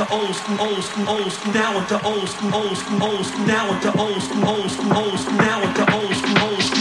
into old school, old school, old school, now into old school, old school, old school, now into old school, old school, old school, now into old school, old school.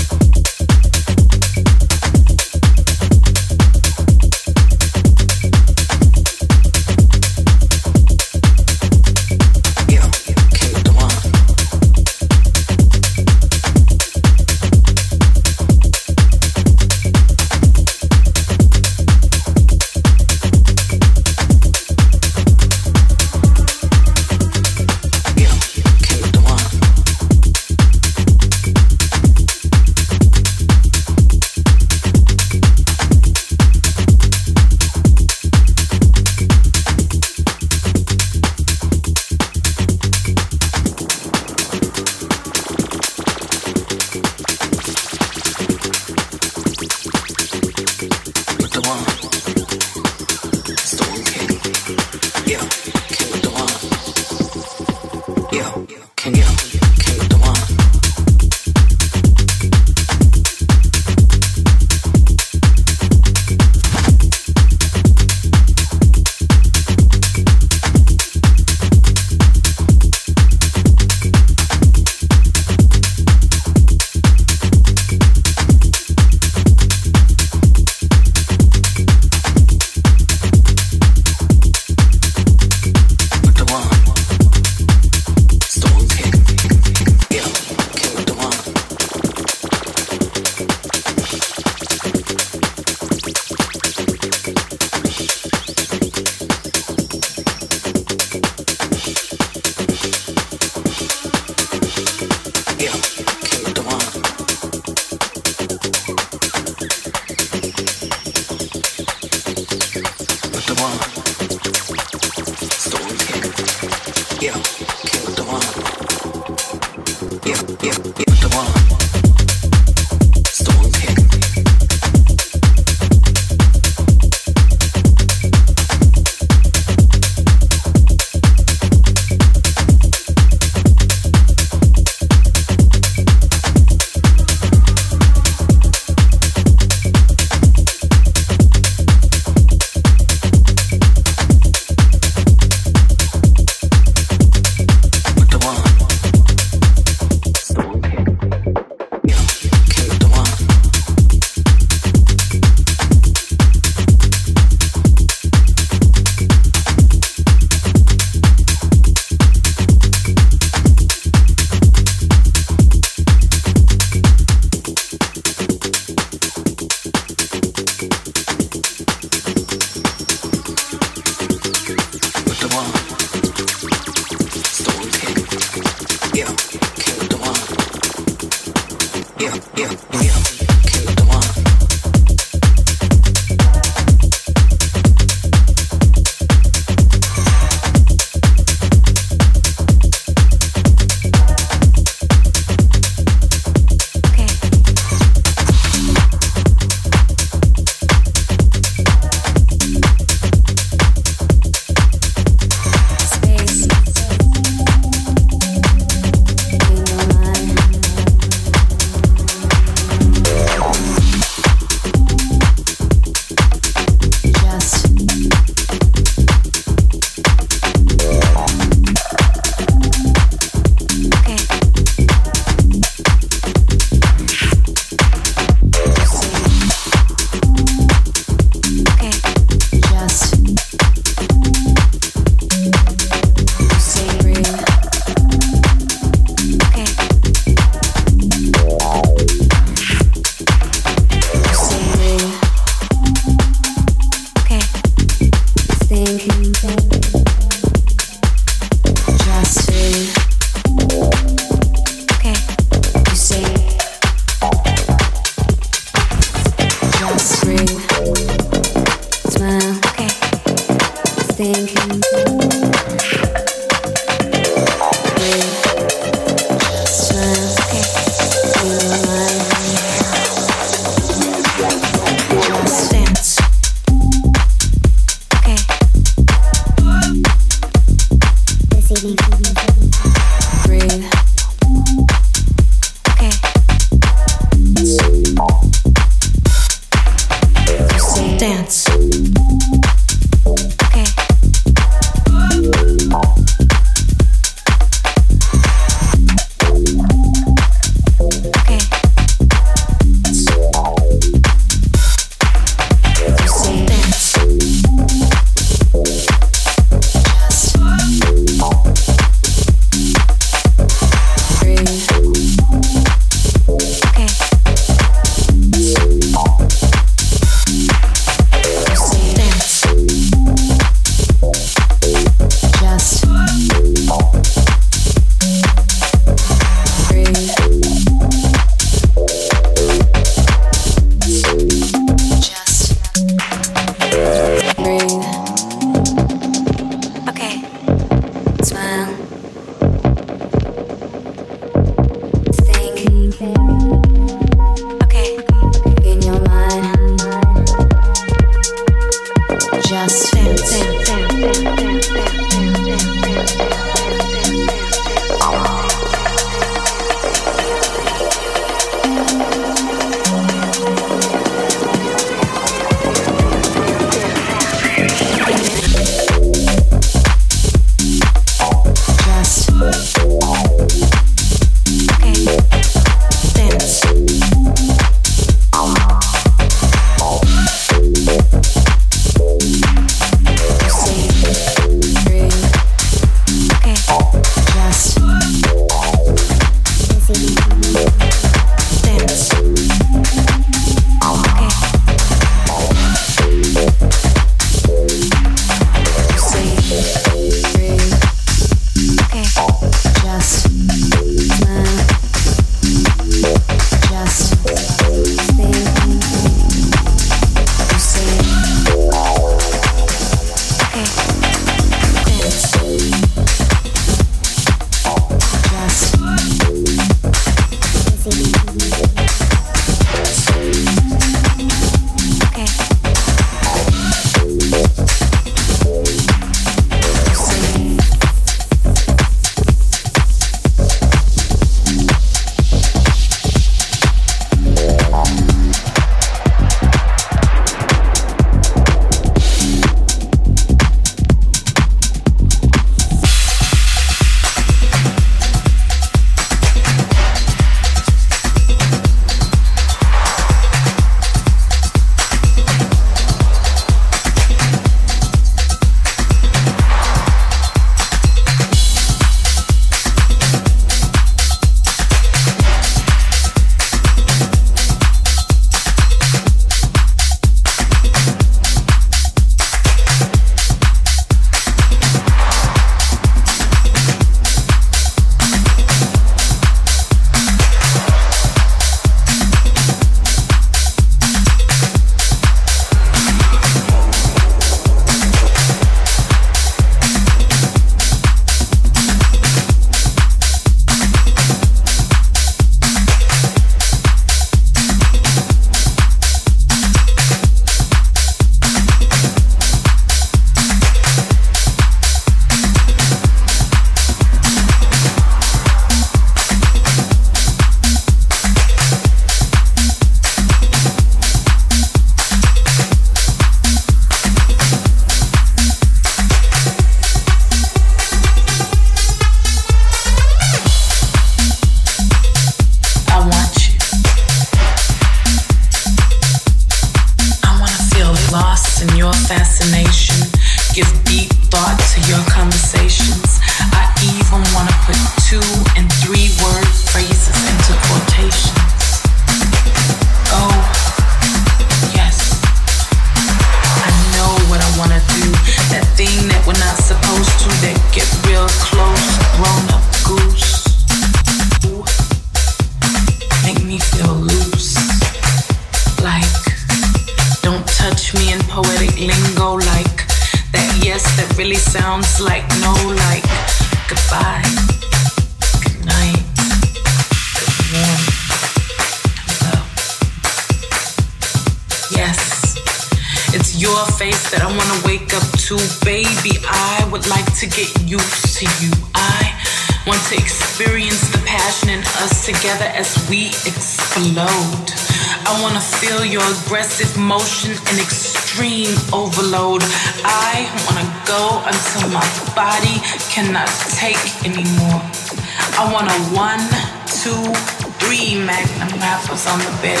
bit.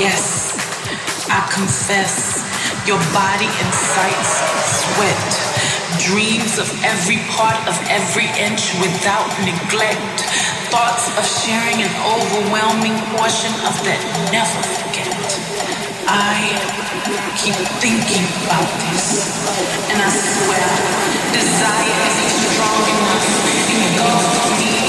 Yes, I confess, your body incites sweat, dreams of every part of every inch without neglect, thoughts of sharing an overwhelming portion of that never forget. I keep thinking about this, and I swear, desire is strong enough engulfed me.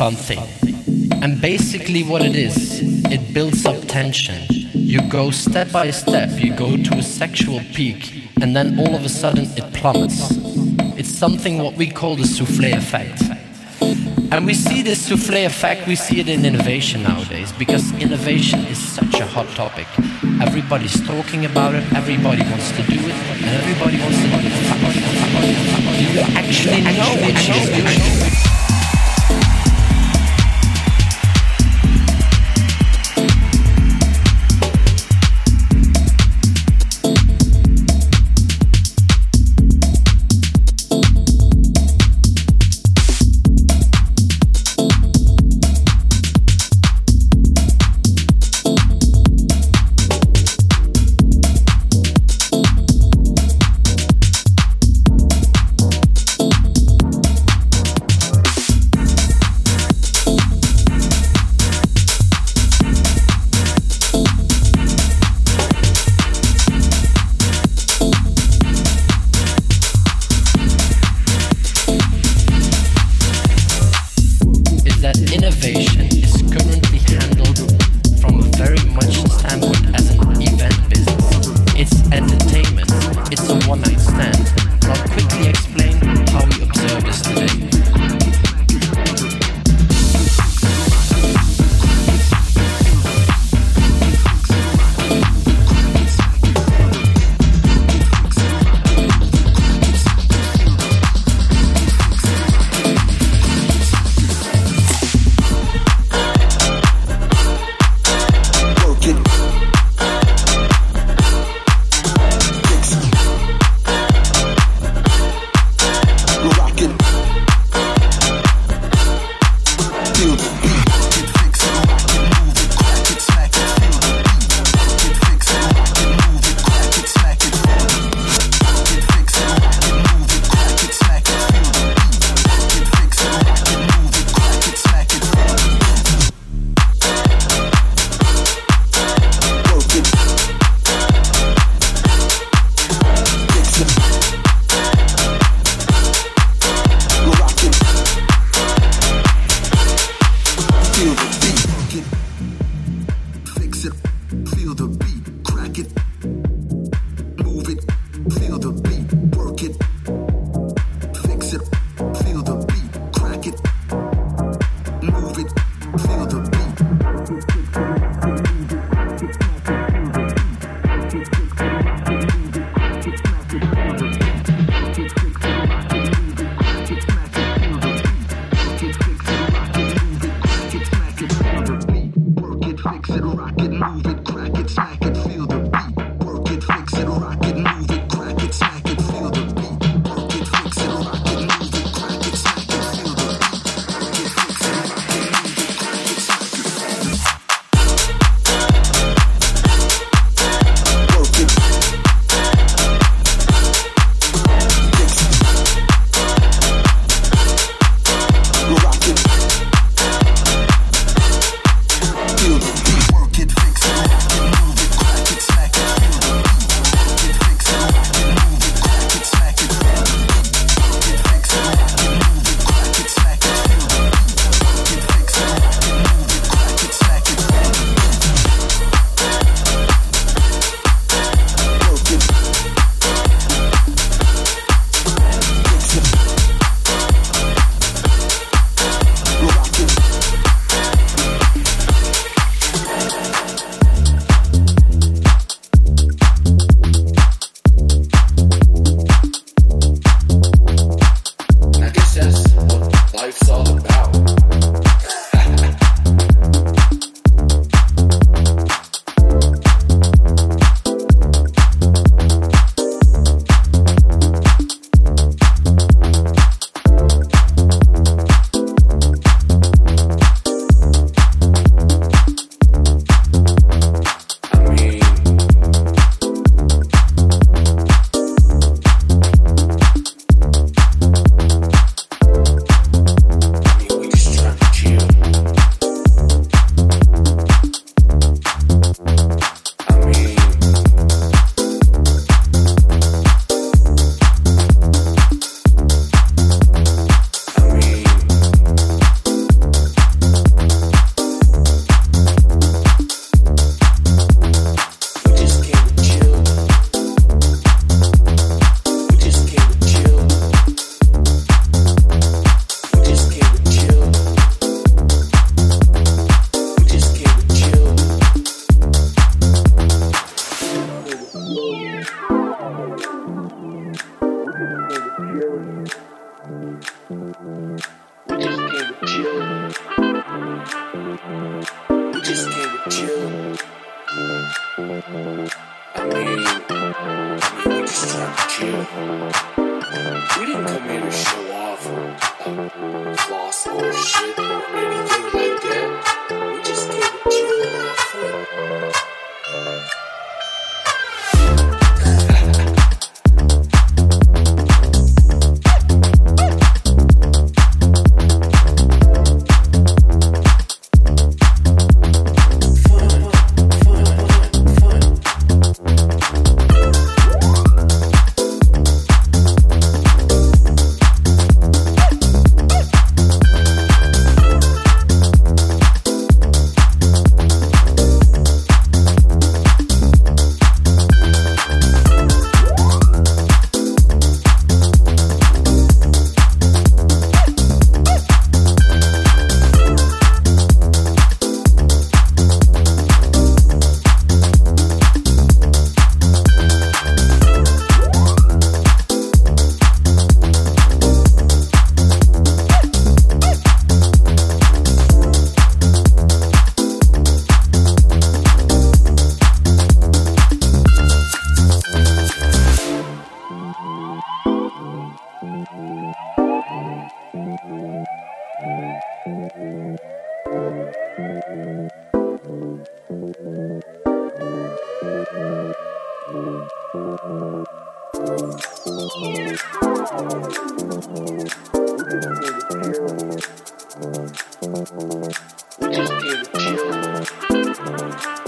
And fun thing. And basically, what it is, it builds up tension. You go step by step, you go to a sexual peak, and then all of a sudden it plummets. It's something what we call the souffle effect. And we see this souffle effect, we see it in innovation nowadays, because innovation is such a hot topic. Everybody's talking about it, everybody wants to do it, and everybody wants to do it. Do you actually know what she's doing?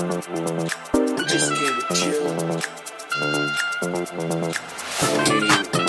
We just came to chill.